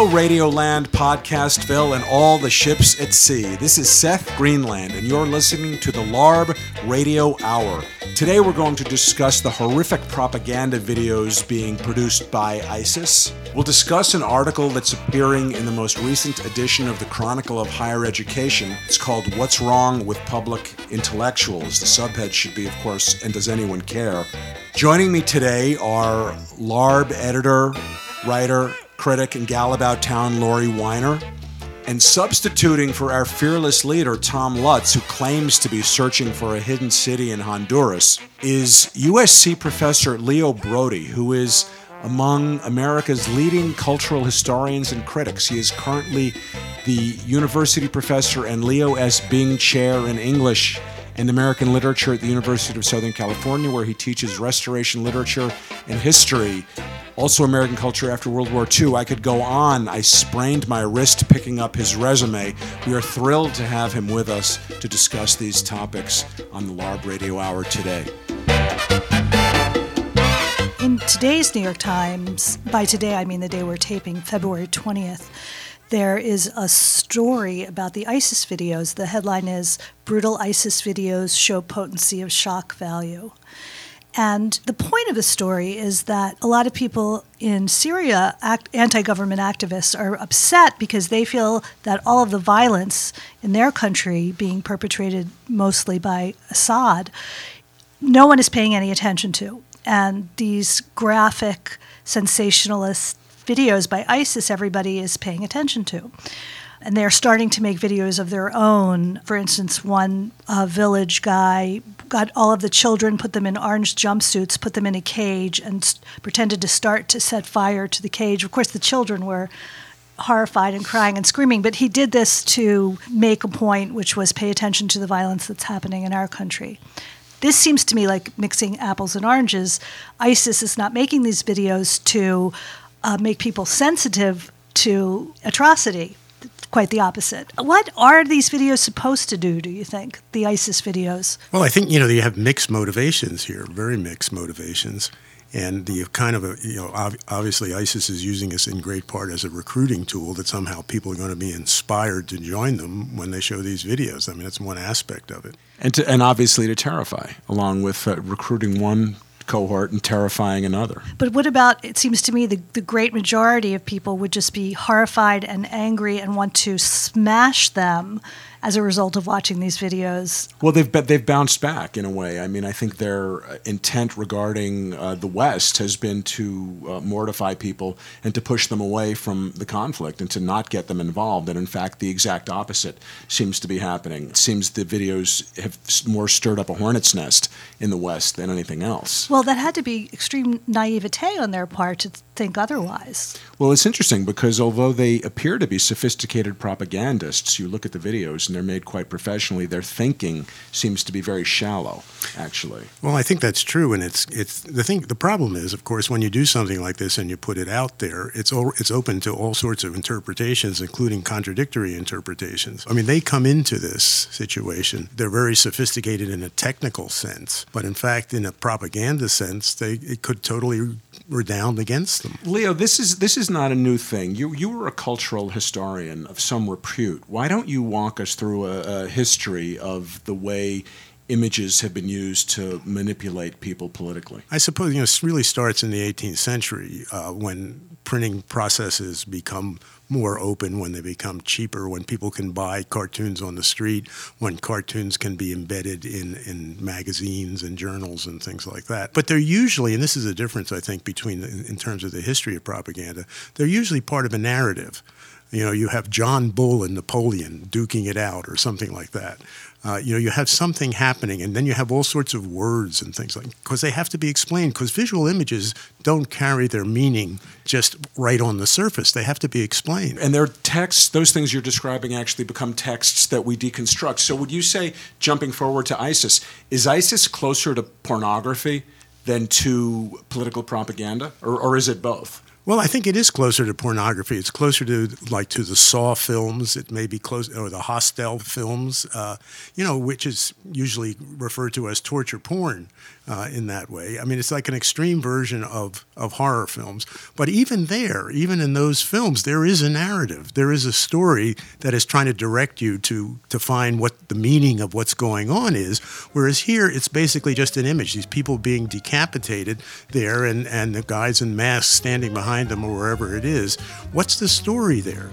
Hello, Radioland, Podcastville, and all the ships at sea. This is Seth Greenland, and you're listening to the LARB Radio Hour. Today, we're going to discuss the horrific propaganda videos being produced by ISIS. We'll discuss an article that's appearing in the most recent edition of the Chronicle of Higher Education. It's called What's Wrong with Public Intellectuals. The subhead should be, of course, And Does Anyone Care? Joining me today are LARB editor, writer, critic, and gal town Laurie Winer, and substituting for our fearless leader, Tom Lutz, who claims to be searching for a hidden city in Honduras, is USC professor Leo Braudy, who is among America's leading cultural historians and critics. He is currently the university professor and Leo S. Bing Chair in English and American Literature at the University of Southern California, where he teaches restoration literature and history. Also, American culture after World War II. I could go on. I sprained my wrist picking up his resume. We are thrilled to have him with us to discuss these topics on the LARB Radio Hour today. In today's New York Times, by today I mean the day we're taping, February 20th, there is a story about the ISIS videos. The headline is Brutal ISIS Videos Show Potency of Shock Value. And the point of the story is that a lot of people in Syria, anti government activists, are upset because they feel that all of the violence in their country being perpetrated mostly by Assad, no one is paying any attention to. And these graphic, sensationalist videos by ISIS everybody is paying attention to. And they're starting to make videos of their own. For instance, one uh, village guy got all of the children, put them in orange jumpsuits, put them in a cage, and pretended to start to set fire to the cage. Of course, the children were horrified and crying and screaming, but he did this to make a point, which was pay attention to the violence that's happening in our country. This seems to me like mixing apples and oranges. ISIS is not making these videos to uh, make people sensitive to atrocity. Quite the opposite. What are these videos supposed to do, do you think, the ISIS videos? Well, I think, you know, you have mixed motivations here, very mixed motivations. And the kind of, a, you know, obviously ISIS is using this in great part as a recruiting tool that somehow people are going to be inspired to join them when they show these videos. I mean, that's one aspect of it. And, to, and obviously to terrify, along with uh, recruiting one cohort and terrifying another. But what about, it seems to me, the, the great majority of people would just be horrified and angry and want to smash them as a result of watching these videos. Well, they've they've bounced back in a way. I mean, I think their intent regarding uh, the West has been to uh, mortify people and to push them away from the conflict and to not get them involved. And in fact, the exact opposite seems to be happening. It seems the videos have more stirred up a hornet's nest in the West than anything else. Well, that had to be extreme naivete on their part to think otherwise. Well, it's interesting because although they appear to be sophisticated propagandists, you look at the videos and they're made quite professionally. Their thinking seems to be very shallow, actually. Well, I think that's true, and it's it's the thing. The problem is, of course, when you do something like this and you put it out there, it's all, it's open to all sorts of interpretations, including contradictory interpretations. I mean, they come into this situation. They're very sophisticated in a technical sense, but in fact, in a propaganda sense, they it could totally redound against them. Leo, this is this is not a new thing. You you were a cultural historian of some repute. Why don't you walk us through a, a history of the way images have been used to manipulate people politically? I suppose you know it really starts in the 18th century uh, when printing processes become more open, when they become cheaper, when people can buy cartoons on the street, when cartoons can be embedded in, in magazines and journals and things like that. But they're usually, and this is a difference I think between in, in terms of the history of propaganda, they're usually part of a narrative. You know, you have John Bull and Napoleon duking it out or something like that. Uh, you know, you have something happening, and then you have all sorts of words and things like because they have to be explained. Because visual images don't carry their meaning just right on the surface; they have to be explained. And their texts, those things you're describing, actually become texts that we deconstruct. So, would you say, jumping forward to ISIS, is ISIS closer to pornography than to political propaganda, or, or is it both? Well, I think it is closer to pornography. It's closer to like to the Saw films. It may be close, or the Hostel films. Uh, you know, which is usually referred to as torture porn uh, in that way. I mean, it's like an extreme version of of horror films. But even there, even in those films, there is a narrative. There is a story that is trying to direct you to to find what the meaning of what's going on is. Whereas here, it's basically just an image. These people being decapitated there, and and the guys in masks standing behind them or wherever it is. What's the story there?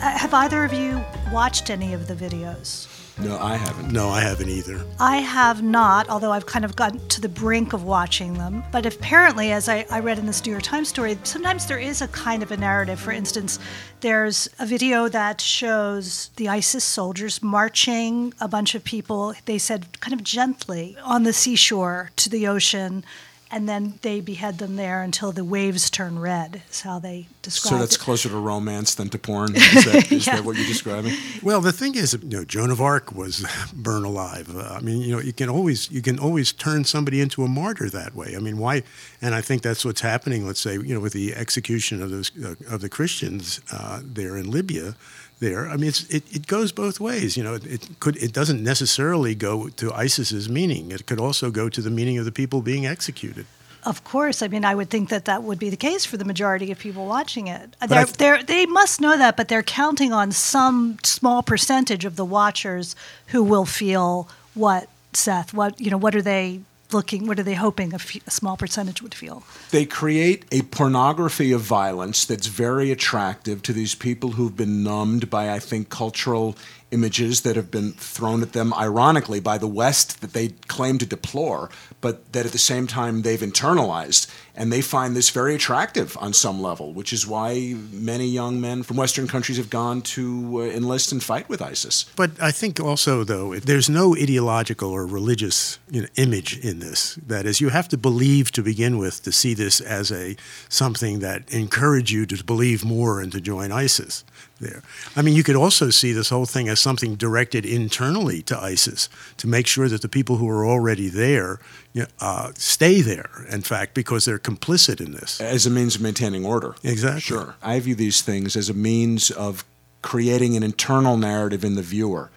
Uh, have either of you watched any of the videos? No, I haven't. No, I haven't either. I have not, although I've kind of gotten to the brink of watching them. But apparently, as I, I, read in this New York Times story, sometimes there is a kind of a narrative. For instance, there's a video that shows the ISIS soldiers marching a bunch of people, they said kind of gently, on the seashore to the ocean and then they behead them there until the waves turn red. Is how they describe. So that's it. closer to romance than to porn. Is, that, is yeah. that what you're describing? Well, the thing is, you know, Joan of Arc was burned alive. Uh, I mean, you know, you can always you can always turn somebody into a martyr that way. I mean, why? And I think that's what's happening. Let's say, you know, with the execution of those uh, of the Christians uh, there in Libya there. I mean, it, it goes both ways. You know, it, it, could it doesn't necessarily go to ISIS's meaning. It could also go to the meaning of the people being executed. Of course, I mean, I would think that that would be the case for the majority of people watching it. They're, th- they're, they must know that, but they're counting on some small percentage of the watchers who will feel what Seth. What you know? What are they looking, what are they hoping a, small percentage would feel? They create a pornography of violence that's very attractive to these people who've been numbed by, I think, cultural images that have been thrown at them, ironically, by the West that they claim to deplore, but that at the same time they've internalized. And they find this very attractive on some level, which is why many young men from Western countries have gone to uh, enlist and fight with ISIS. But I think also, though, there's no ideological or religious you know, image in this. That is, you have to believe to begin with to see this as a something that encourage you to believe more and to join ISIS there. I mean, you could also see this whole thing as something directed internally to ISIS to make sure that the people who are already there you know, uh, stay there, in fact, because they're complicit in this. As a means of maintaining order. Exactly. Sure. I view these things as a means of creating an internal narrative in the viewer.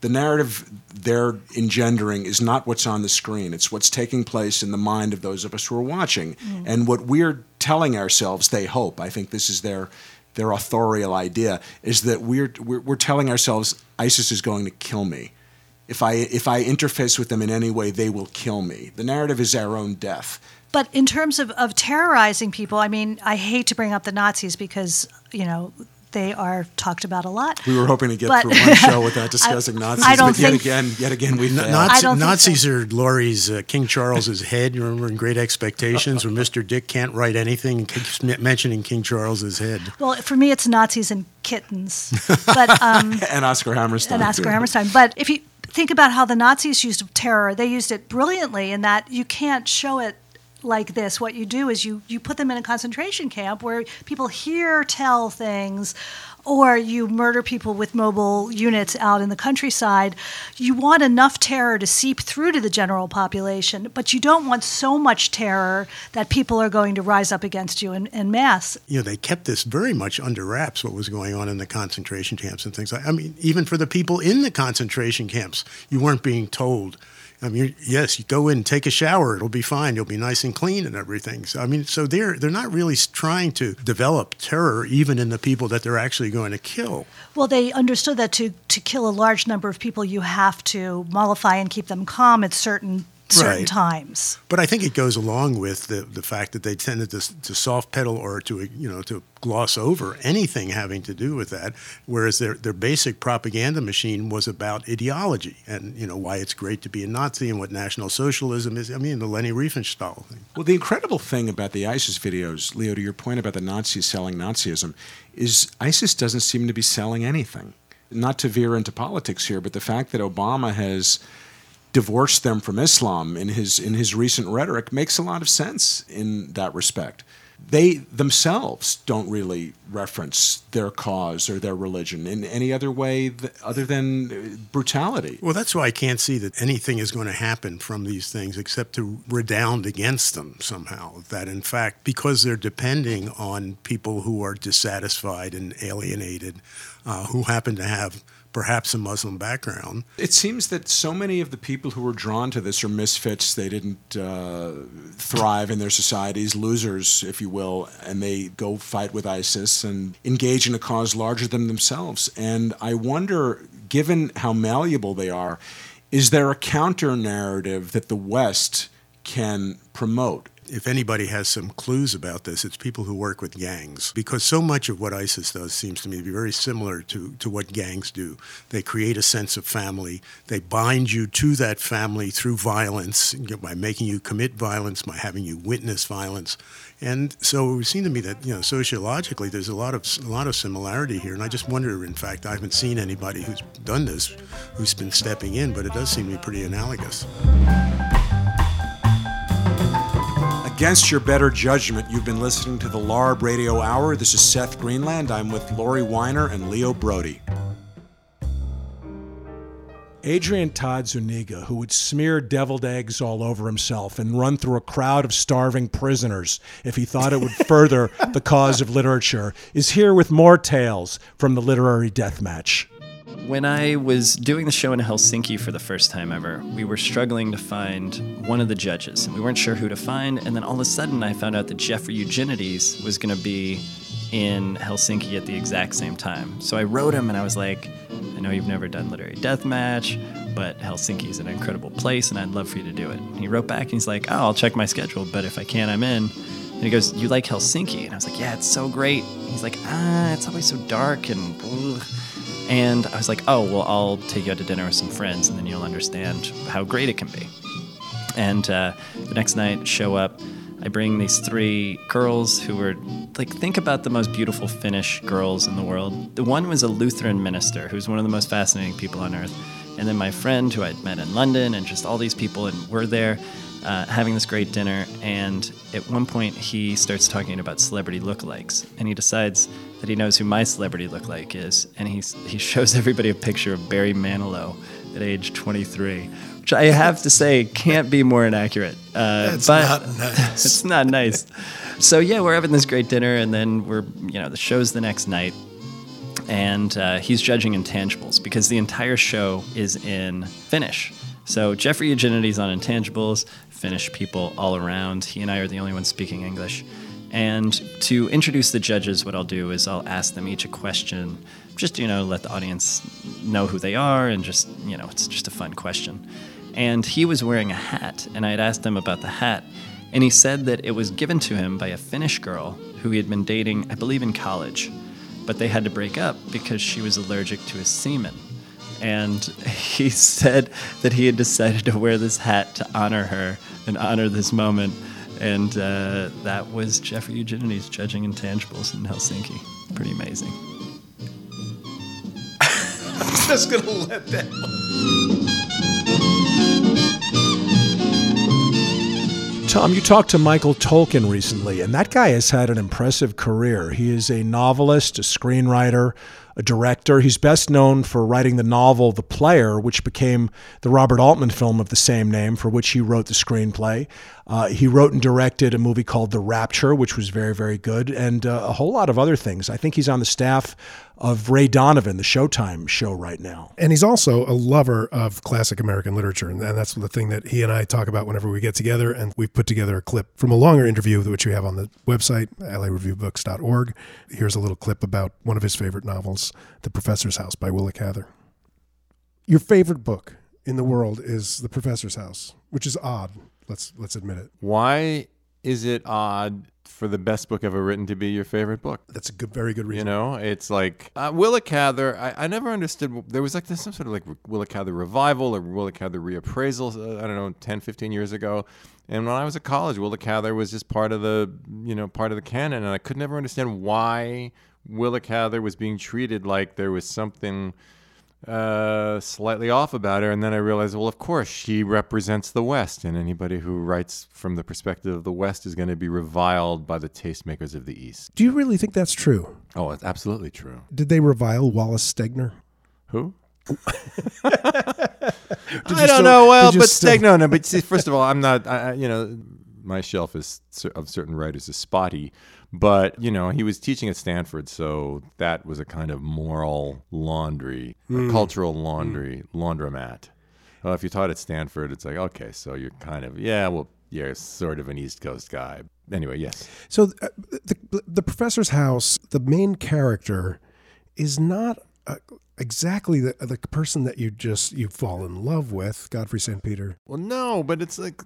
The narrative they're engendering is not what's on the screen. It's what's taking place in the mind of those of us who are watching. Mm. And what we're telling ourselves, they hope. I think this is their their authorial idea is that we're, we're, we're telling ourselves ISIS is going to kill me. If I, if I interface with them in any way, they will kill me. The narrative is our own death. But in terms of, of terrorizing people, I mean, I hate to bring up the Nazis because, you know, they are talked about a lot. We were hoping to get but, through one show without discussing I, Nazis, I don't but yet again, yet again, we failed. Nazi, Nazis so. are Laurie's uh, King Charles's head. You remember in Great Expectations, where Mr. Dick can't write anything and keeps mentioning King Charles's head. Well, for me, it's Nazis and kittens, but um, and Oscar Hammerstein. And Oscar Hammerstein. But if you think about how the Nazis used terror, they used it brilliantly in that you can't show it like this, what you do is you, you put them in a concentration camp where people hear tell things, or you murder people with mobile units out in the countryside. You want enough terror to seep through to the general population, but you don't want so much terror that people are going to rise up against you in, in mass. You know, they kept this very much under wraps, what was going on in the concentration camps and things like I mean, even for the people in the concentration camps, you weren't being told I mean, yes, you go in, take a shower, it'll be fine. You'll be nice and clean and everything. So, I mean, so they're they're not really trying to develop terror even in the people that they're actually going to kill. Well, they understood that to to kill a large number of people, you have to mollify and keep them calm at certain certain right. times. But I think it goes along with the, the fact that they tended to, to soft pedal or to you know to gloss over anything having to do with that, whereas their their basic propaganda machine was about ideology and you know why it's great to be a Nazi and what National Socialism is. I mean the Leni Riefenstahl thing. Well, the incredible thing about the ISIS videos, Leo, to your point about the Nazis selling Nazism, is ISIS doesn't seem to be selling anything. Not to veer into politics here, but the fact that Obama has divorce them from Islam in his in his recent rhetoric makes a lot of sense in that respect. they themselves don't really reference their cause or their religion in any other way th- other than uh, brutality. Well, that's why I can't see that anything is going to happen from these things except to redound against them somehow. That, in fact, because they're depending on people who are dissatisfied and alienated, uh, who happen to have perhaps a Muslim background. It seems that so many of the people who were drawn to this are misfits. They didn't uh, thrive in their societies, losers, if you will, and they go fight with ISIS and engage in a cause larger than themselves. And I wonder, given how malleable they are, is there a counter narrative that the West can promote? If anybody has some clues about this, it's people who work with gangs. Because so much of what ISIS does seems to me to be very similar to, to what gangs do. They create a sense of family, they bind you to that family through violence, by making you commit violence, by having you witness violence. And so it would seem to me that, you know, sociologically, there's a lot of a lot of similarity here. And I just wonder, in fact, I haven't seen anybody who's done this, who's been stepping in, but it does seem to be pretty analogous. Against your better judgment, you've been listening to the LARB Radio Hour. This is Seth Greenland. I'm with Laurie Winer and Leo Braudy. Adrian Todd Zuniga, who would smear deviled eggs all over himself and run through a crowd of starving prisoners if he thought it would further the cause of literature, is here with more tales from the literary death match. When I was doing the show in Helsinki for the first time ever, we were struggling to find one of the judges, and we weren't sure who to find. And then all of a sudden, I found out that Jeffrey Eugenides was going to be in Helsinki at the exact same time. So I wrote him, and I was like, I know you've never done literary deathmatch, but Helsinki is an incredible place, and I'd love for you to do it. And he wrote back, and he's like, Oh, I'll check my schedule, but if I can, I'm in. And he goes, You like Helsinki? And I was like, Yeah, it's so great. He's like, Ah, it's always so dark and. Ugh. And I was like, oh, well, I'll take you out to dinner with some friends and then you'll understand how great it can be. And uh, the next night, show up. I bring these three girls who were like, think about the most beautiful Finnish girls in the world. The one was a Lutheran minister who's one of the most fascinating people on earth. And then my friend who I'd met in London, and just all these people, and we're there uh, having this great dinner. And at one point, he starts talking about celebrity lookalikes, and he decides that he knows who my celebrity lookalike is, and he he shows everybody a picture of Barry Manilow at age 23, which I have to say can't be more inaccurate. Uh, That's but not nice. it's not nice. So yeah, we're having this great dinner, and then we're you know the show's the next night, and uh, he's judging intangibles because the entire show is in Finnish. So Jeffrey Eugenides on intangibles, Finnish people all around. He and I are the only ones speaking English. And to introduce the judges, what I'll do is I'll ask them each a question, just you know, let the audience know who they are, and just you know, it's just a fun question. And he was wearing a hat, and I had asked him about the hat, and he said that it was given to him by a Finnish girl who he had been dating, I believe, in college, but they had to break up because she was allergic to his semen. And he said that he had decided to wear this hat to honor her and honor this moment and uh, that was Jeffrey Eugenides judging intangibles in Helsinki. Pretty amazing. I'm just gonna let that. Tom, you talked to Michael Tolkin recently, and that guy has had an impressive career. He is a novelist, a screenwriter, a director. He's best known for writing the novel The Player, which became the Robert Altman film of the same name, for which he wrote the screenplay. Uh, he wrote and directed a movie called The Rapture, which was very, very good, and uh, a whole lot of other things. I think he's on the staff of Ray Donovan, the Showtime show right now. And he's also a lover of classic American literature. And that's the thing that he and I talk about whenever we get together. And we've put together a clip from a longer interview, which we have on the website, lareviewbooks.org. Here's a little clip about one of his favorite novels, The Professor's House by Willa Cather. Your favorite book in the world is The Professor's House, which is odd. Let's let's admit it. Why is it odd for the best book ever written to be your favorite book? That's a good, very good reason. You know, it's like uh, Willa Cather. I, I never understood. There was like this some sort of like Willa Cather revival or Willa Cather reappraisal. Uh, I don't know, 10, 15 years ago. And when I was at college, Willa Cather was just part of the you know part of the canon, and I could never understand why Willa Cather was being treated like there was something uh, slightly off about her. And then I realized, well, of course, she represents the West, and anybody who writes from the perspective of the West is going to be reviled by the tastemakers of the East. Do you really think that's true? Oh, it's absolutely true. Did they revile Wallace Stegner? Who? I don't still- know. Well, but still- Steg, no, no. But see, first of all, I'm not. I- you know, my shelf is of certain writers is spotty. But you know, he was teaching at Stanford, so that was a kind of moral laundry, a cultural laundry laundromat. Well, if you taught at Stanford, it's like okay, so you're kind of yeah, well, you're sort of an East Coast guy. Anyway, yes. So uh, the the professor's house, the main character, is not uh, exactly the the person that you just you fall in love with, Godfrey St. Peter. Well, no, but it's like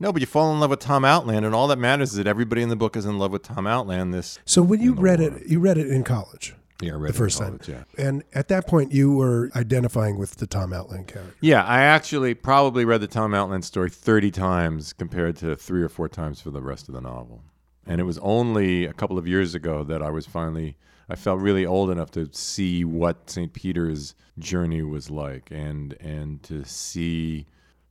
no, but you fall in love with Tom Outland, and all that matters is that everybody in the book is in love with Tom Outland. This So when you read war. it, you read it in college yeah, I read the it in first college, time, Yeah. and at that point you were identifying with the Tom Outland character. Yeah, I actually probably read the Tom Outland story 30 times compared to three or four times for the rest of the novel. And it was only a couple of years ago that I was finally, I felt really old enough to see what St. Peter's journey was like and, and to see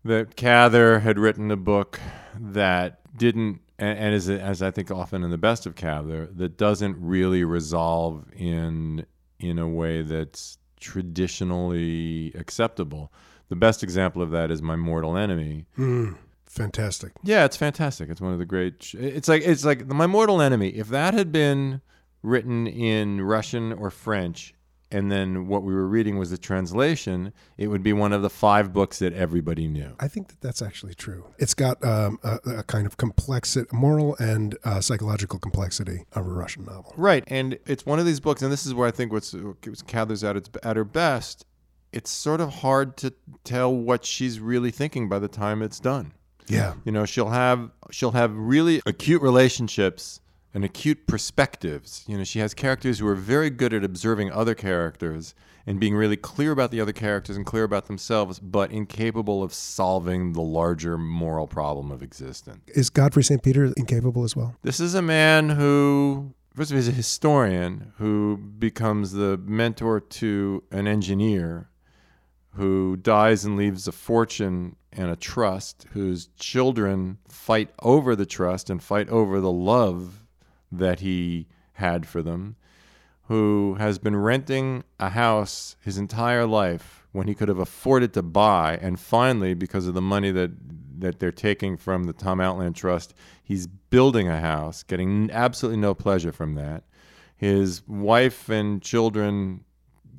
that Cather had written a book that didn't, and, and as, as I think often in the best of Cather, that doesn't really resolve in in a way that's traditionally acceptable. The best example of that is My Mortal Enemy. Hmm. Fantastic. Yeah, it's fantastic. It's one of the great. sh- It's like it's like My Mortal Enemy. If that had been written in Russian or French, and then what we were reading was the translation, it would be one of the five books that everybody knew. I think that that's actually true. It's got um, a, a kind of complexity, moral and uh, psychological complexity of a Russian novel. Right, and it's one of these books, and this is where I think what's what's Cather's at its at her best. It's sort of hard to tell what she's really thinking by the time it's done. Yeah. You know, she'll have she'll have really acute relationships and acute perspectives. You know, she has characters who are very good at observing other characters and being really clear about the other characters and clear about themselves, but incapable of solving the larger moral problem of existence. Is Godfrey St. Peter incapable as well? This is a man who, first of all, he's a historian who becomes the mentor to an engineer who dies and leaves a fortune and a trust, whose children fight over the trust and fight over the love that he had for them, who has been renting a house his entire life when he could have afforded to buy, and finally, because of the money that that they're taking from the Tom Outland Trust, he's building a house, getting absolutely no pleasure from that. His wife and children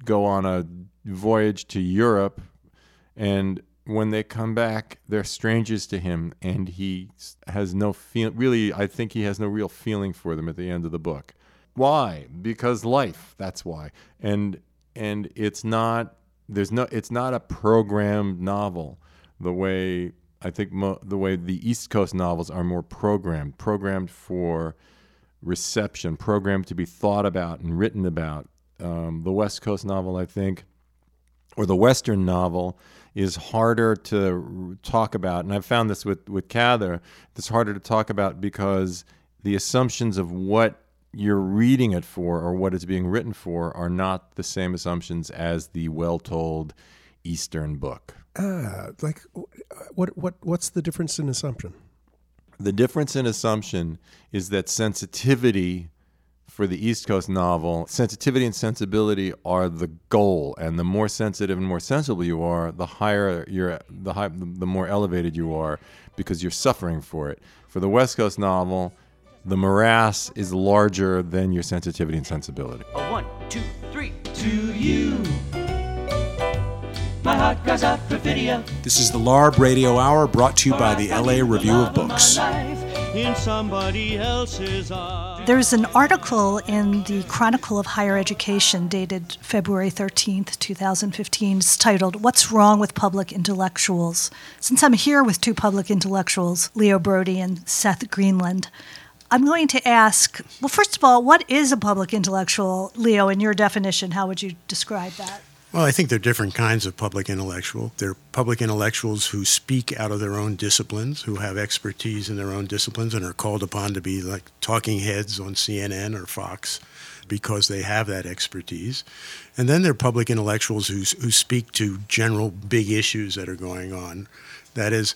go on a voyage to Europe, and when they come back, they're strangers to him, and he has no feel. Really, I think he has no real feeling for them at the end of the book. Why? Because life. That's why. And and it's not. There's no. It's not a programmed novel. The way I think mo- the way the East Coast novels are more programmed, programmed for reception, programmed to be thought about and written about. Um, the West Coast novel, I think, or the Western novel is harder to talk about. And I've found this with, with Cather, it's harder to talk about because the assumptions of what you're reading it for or what it's being written for are not the same assumptions as the well told Eastern book. Ah, like uh, what what what's the difference in assumption? The difference in assumption is that sensitivity for the East Coast novel, sensitivity and sensibility are the goal, and the more sensitive and more sensible you are, the higher you're, the high, the more elevated you are, because you're suffering for it. For the West Coast novel, the morass is larger than your sensitivity and sensibility. A one, two, three. To you. My heart cries out for video. This is the LARB Radio Hour brought to you by the LA Review of Books. There's an article in the Chronicle of Higher Education dated February 13th, 2015. It's titled, What's Wrong with Public Intellectuals? Since I'm here with two public intellectuals, Leo Braudy and Seth Greenland, I'm going to ask well, first of all, what is a public intellectual? Leo, in your definition, how would you describe that? Well, I think there are different kinds of public intellectual. There are public intellectuals who speak out of their own disciplines, who have expertise in their own disciplines, and are called upon to be like talking heads on CNN or Fox because they have that expertise. And then there are public intellectuals who, who speak to general big issues that are going on. That is,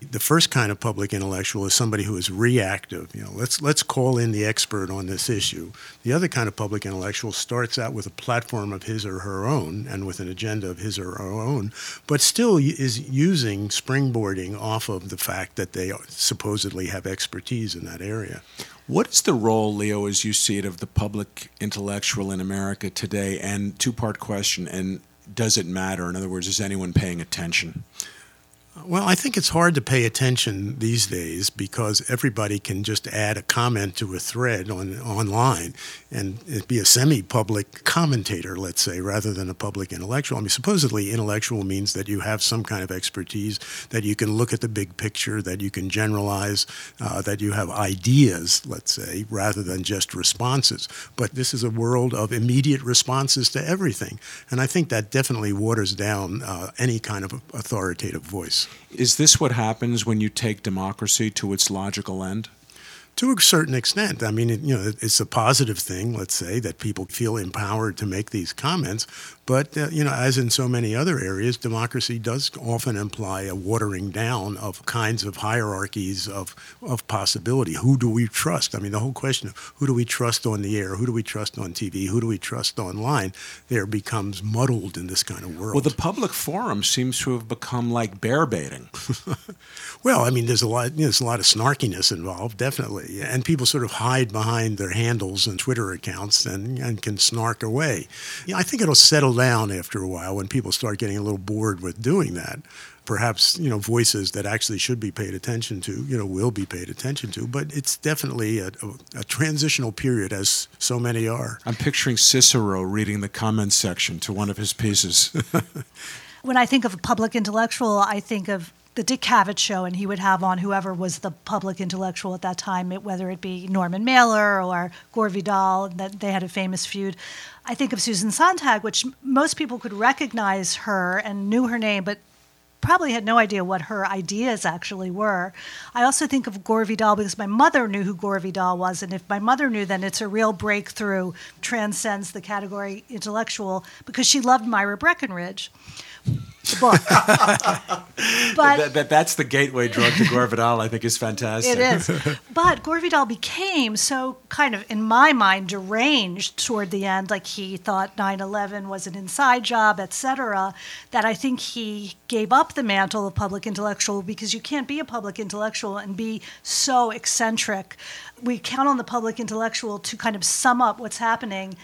the first kind of public intellectual is somebody who is reactive. You know, let's let's call in the expert on this issue. The other kind of public intellectual starts out with a platform of his or her own and with an agenda of his or her own, but still is using springboarding off of the fact that they supposedly have expertise in that area. What is the role, Leo, as you see it, of the public intellectual in America today? And two part question, and does it matter? In other words, is anyone paying attention? Well, I think it's hard to pay attention these days because everybody can just add a comment to a thread on online and be a semi-public commentator, let's say, rather than a public intellectual. I mean, supposedly intellectual means that you have some kind of expertise, that you can look at the big picture, that you can generalize, uh, that you have ideas, let's say, rather than just responses. But this is a world of immediate responses to everything, and I think that definitely waters down uh, any kind of authoritative voice. Is this what happens when you take democracy to its logical end? To a certain extent. I mean, it, you know, it's a positive thing, let's say, that people feel empowered to make these comments. But, uh, you know, as in so many other areas, democracy does often imply a watering down of kinds of hierarchies of, of possibility. Who do we trust? I mean, the whole question of who do we trust on the air? Who do we trust on TV? Who do we trust online? There becomes muddled in this kind of world. Well, the public forum seems to have become like bear baiting. well, I mean, there's a lot, you know, there's a lot of snarkiness involved, definitely. And people sort of hide behind their handles and Twitter accounts and, and can snark away. You know, I think it'll settle down after a while when people start getting a little bored with doing that. Perhaps you know voices that actually should be paid attention to, you know, will be paid attention to. But it's definitely a, a, a transitional period, as so many are. I'm picturing Cicero reading the comments section to one of his pieces. when I think of a public intellectual, I think of the Dick Cavett show, and he would have on whoever was the public intellectual at that time, whether it be Norman Mailer or Gore Vidal. That they had a famous feud. I think of Susan Sontag, which most people could recognize her and knew her name, but probably had no idea what her ideas actually were. I also think of Gore Vidal because my mother knew who Gore Vidal was, and if my mother knew, then it's a real breakthrough, transcends the category intellectual because she loved Myra Breckinridge book. but that, that, that's the gateway drug to Gore Vidal. I think is fantastic. It is. But Gore Vidal became so kind of, in my mind, deranged toward the end. Like he thought 9/11 was an inside job, etc. That I think he gave up the mantle of public intellectual because you can't be a public intellectual and be so eccentric. We count on the public intellectual to kind of sum up what's happening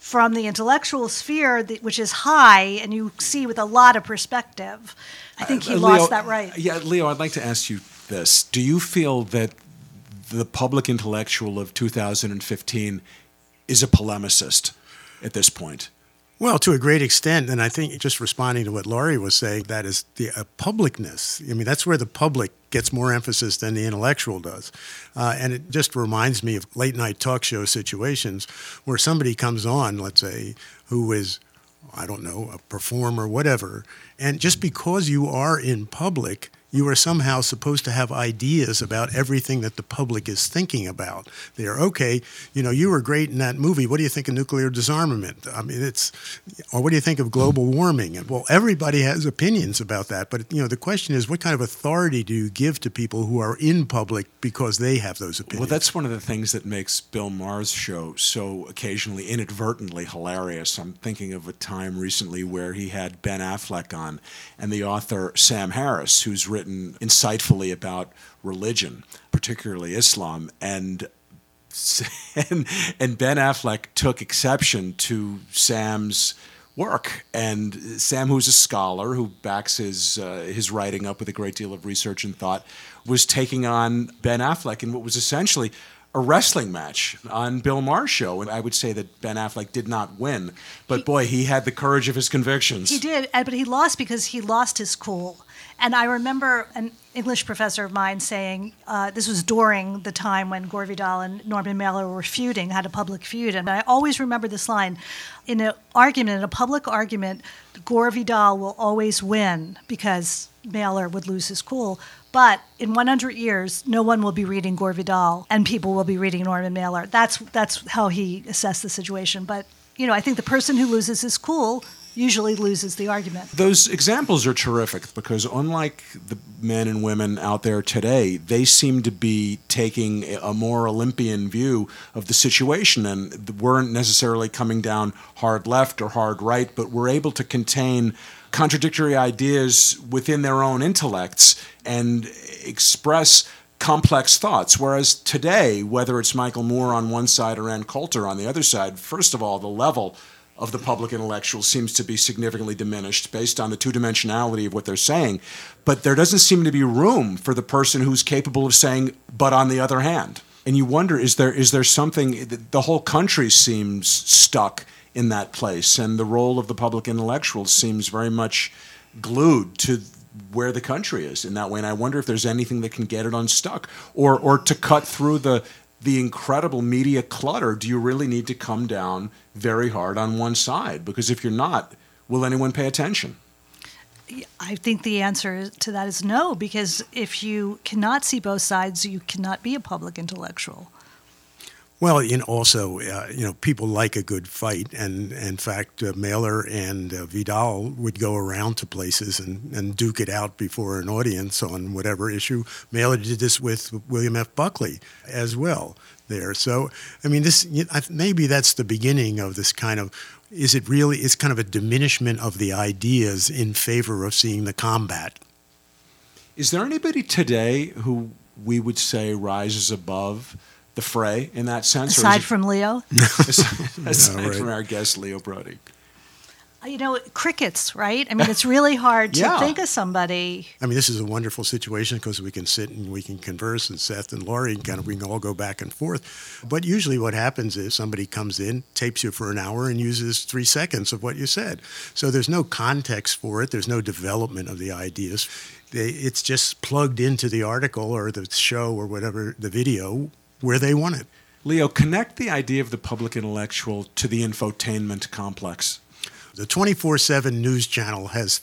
from the intellectual sphere, which is high, and you see with a lot of perspective. I think he uh, Leo, lost that right. Yeah, Leo, I'd like to ask you this: Do you feel that the public intellectual of 2015 is a polemicist at this point? Well, to a great extent, and I think just responding to what Laurie was saying, that is the uh, publicness. I mean, that's where the public gets more emphasis than the intellectual does. Uh, and it just reminds me of late night talk show situations where somebody comes on, let's say, who is, I don't know, a performer, whatever, and just because you are in public, you are somehow supposed to have ideas about everything that the public is thinking about. They are okay. You know, you were great in that movie. What do you think of nuclear disarmament? I mean, it's, or what do you think of global warming? And well, everybody has opinions about that. But you know, the question is, what kind of authority do you give to people who are in public because they have those opinions? Well, that's one of the things that makes Bill Maher's show so occasionally inadvertently hilarious. I'm thinking of a time recently where he had Ben Affleck on, and the author Sam Harris, who's written written insightfully about religion, particularly Islam, and and, and Ben Affleck took exception to Sam's work. And Sam, who's a scholar who backs his uh, his writing up with a great deal of research and thought, was taking on Ben Affleck in what was essentially a wrestling match on Bill Maher's show, and I would say that Ben Affleck did not win, but boy, he had the courage of his convictions. He did, but he lost because he lost his cool. And I remember an English professor of mine saying uh, this was during the time when Gore Vidal and Norman Mailer were feuding, had a public feud. And I always remember this line in an argument, in a public argument, Gore Vidal will always win because Mailer would lose his cool. But in 100 years, no one will be reading Gore Vidal, and people will be reading Norman Mailer. That's that's how he assessed the situation. But you know, I think the person who loses his cool usually loses the argument. Those examples are terrific because, unlike the men and women out there today, they seem to be taking a more Olympian view of the situation and weren't necessarily coming down hard left or hard right, but were able to contain contradictory ideas within their own intellects and express complex thoughts. Whereas today, whether it's Michael Moore on one side or Ann Coulter on the other side, first of all, the level of the public intellectual seems to be significantly diminished based on the two dimensionality of what they're saying. But there doesn't seem to be room for the person who's capable of saying, but on the other hand. And you wonder, is there is there something the whole country seems stuck in that place, and the role of the public intellectual seems very much glued to where the country is in that way. And I wonder if there's anything that can get it unstuck, or or to cut through the the incredible media clutter. Do you really need to come down very hard on one side? Because if you're not, will anyone pay attention? I think the answer to that is no, because if you cannot see both sides, you cannot be a public intellectual. Well, you know, also, uh, you know, people like a good fight, and in fact, uh, Mailer and uh, Vidal would go around to places and, and duke it out before an audience on whatever issue. Mailer did this with William F. Buckley as well there. So, I mean, this maybe that's the beginning of this kind of. Is it really? It's kind of a diminishment of the ideas in favor of seeing the combat. Is there anybody today who we would say rises above? The fray in that sense? Aside from Leo? aside, aside right. from our guest, Leo Braudy. Uh, you know, crickets, right? I mean, it's really hard to Yeah. think of somebody. I mean, this is a wonderful situation because we can sit and we can converse, and Seth and Laurie kind of we can all go back and forth. But usually, what happens is somebody comes in, tapes you for an hour, and uses three seconds of what you said. So there's no context for it. There's no development of the ideas. They, it's just plugged into the article or the show or whatever the video where they want it. Leo, connect the idea of the public intellectual to the infotainment complex. The 24 7 news channel has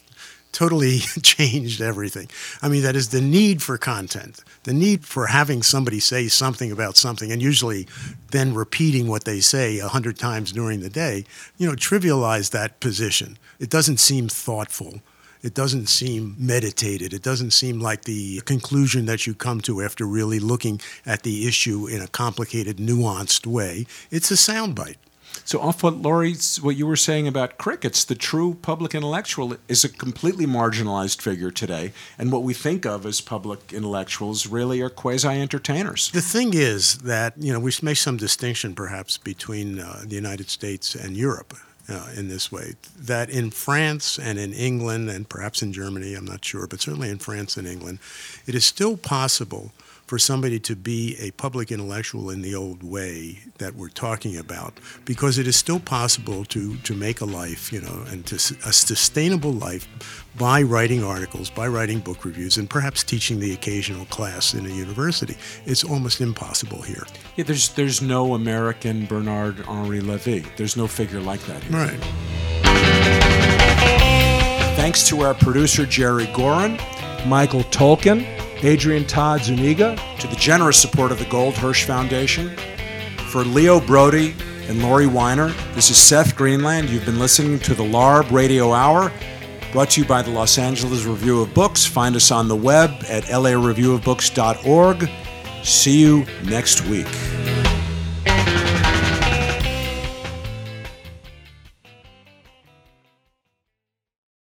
totally changed everything. I mean, that is the need for content, the need for having somebody say something about something, and usually then repeating what they say a hundred times during the day, you know, trivialize that position. It doesn't seem thoughtful. It doesn't seem meditated. It doesn't seem like the conclusion that you come to after really looking at the issue in a complicated, nuanced way. It's a soundbite. So, off what Laurie's, what you were saying about crickets, the true public intellectual is a completely marginalized figure today, and what we think of as public intellectuals really are quasi entertainers. The thing is that you know we make some distinction, perhaps, between uh, the United States and Europe. Uh, in this way, that in France and in England and perhaps in Germany, I'm not sure, but certainly in France and England, it is still possible for somebody to be a public intellectual in the old way that we're talking about, because it is still possible to to make a life, you know, and to s- a sustainable life by writing articles, by writing book reviews, and perhaps teaching the occasional class in a university. It's almost impossible here. Yeah, there's there's no American Bernard Henri Levy. There's no figure like that here. Right. Thanks to our producer Jerry Gorin, Michael Tolkin, Adrian Todd Zuniga, to the generous support of the Goldhirsh Foundation. For Leo Braudy and Laurie Winer, this is Seth Greenland. You've been listening to the LARB Radio Hour, brought to you by the Los Angeles Review of Books. Find us on the web at lareviewofbooks.org. See you next week.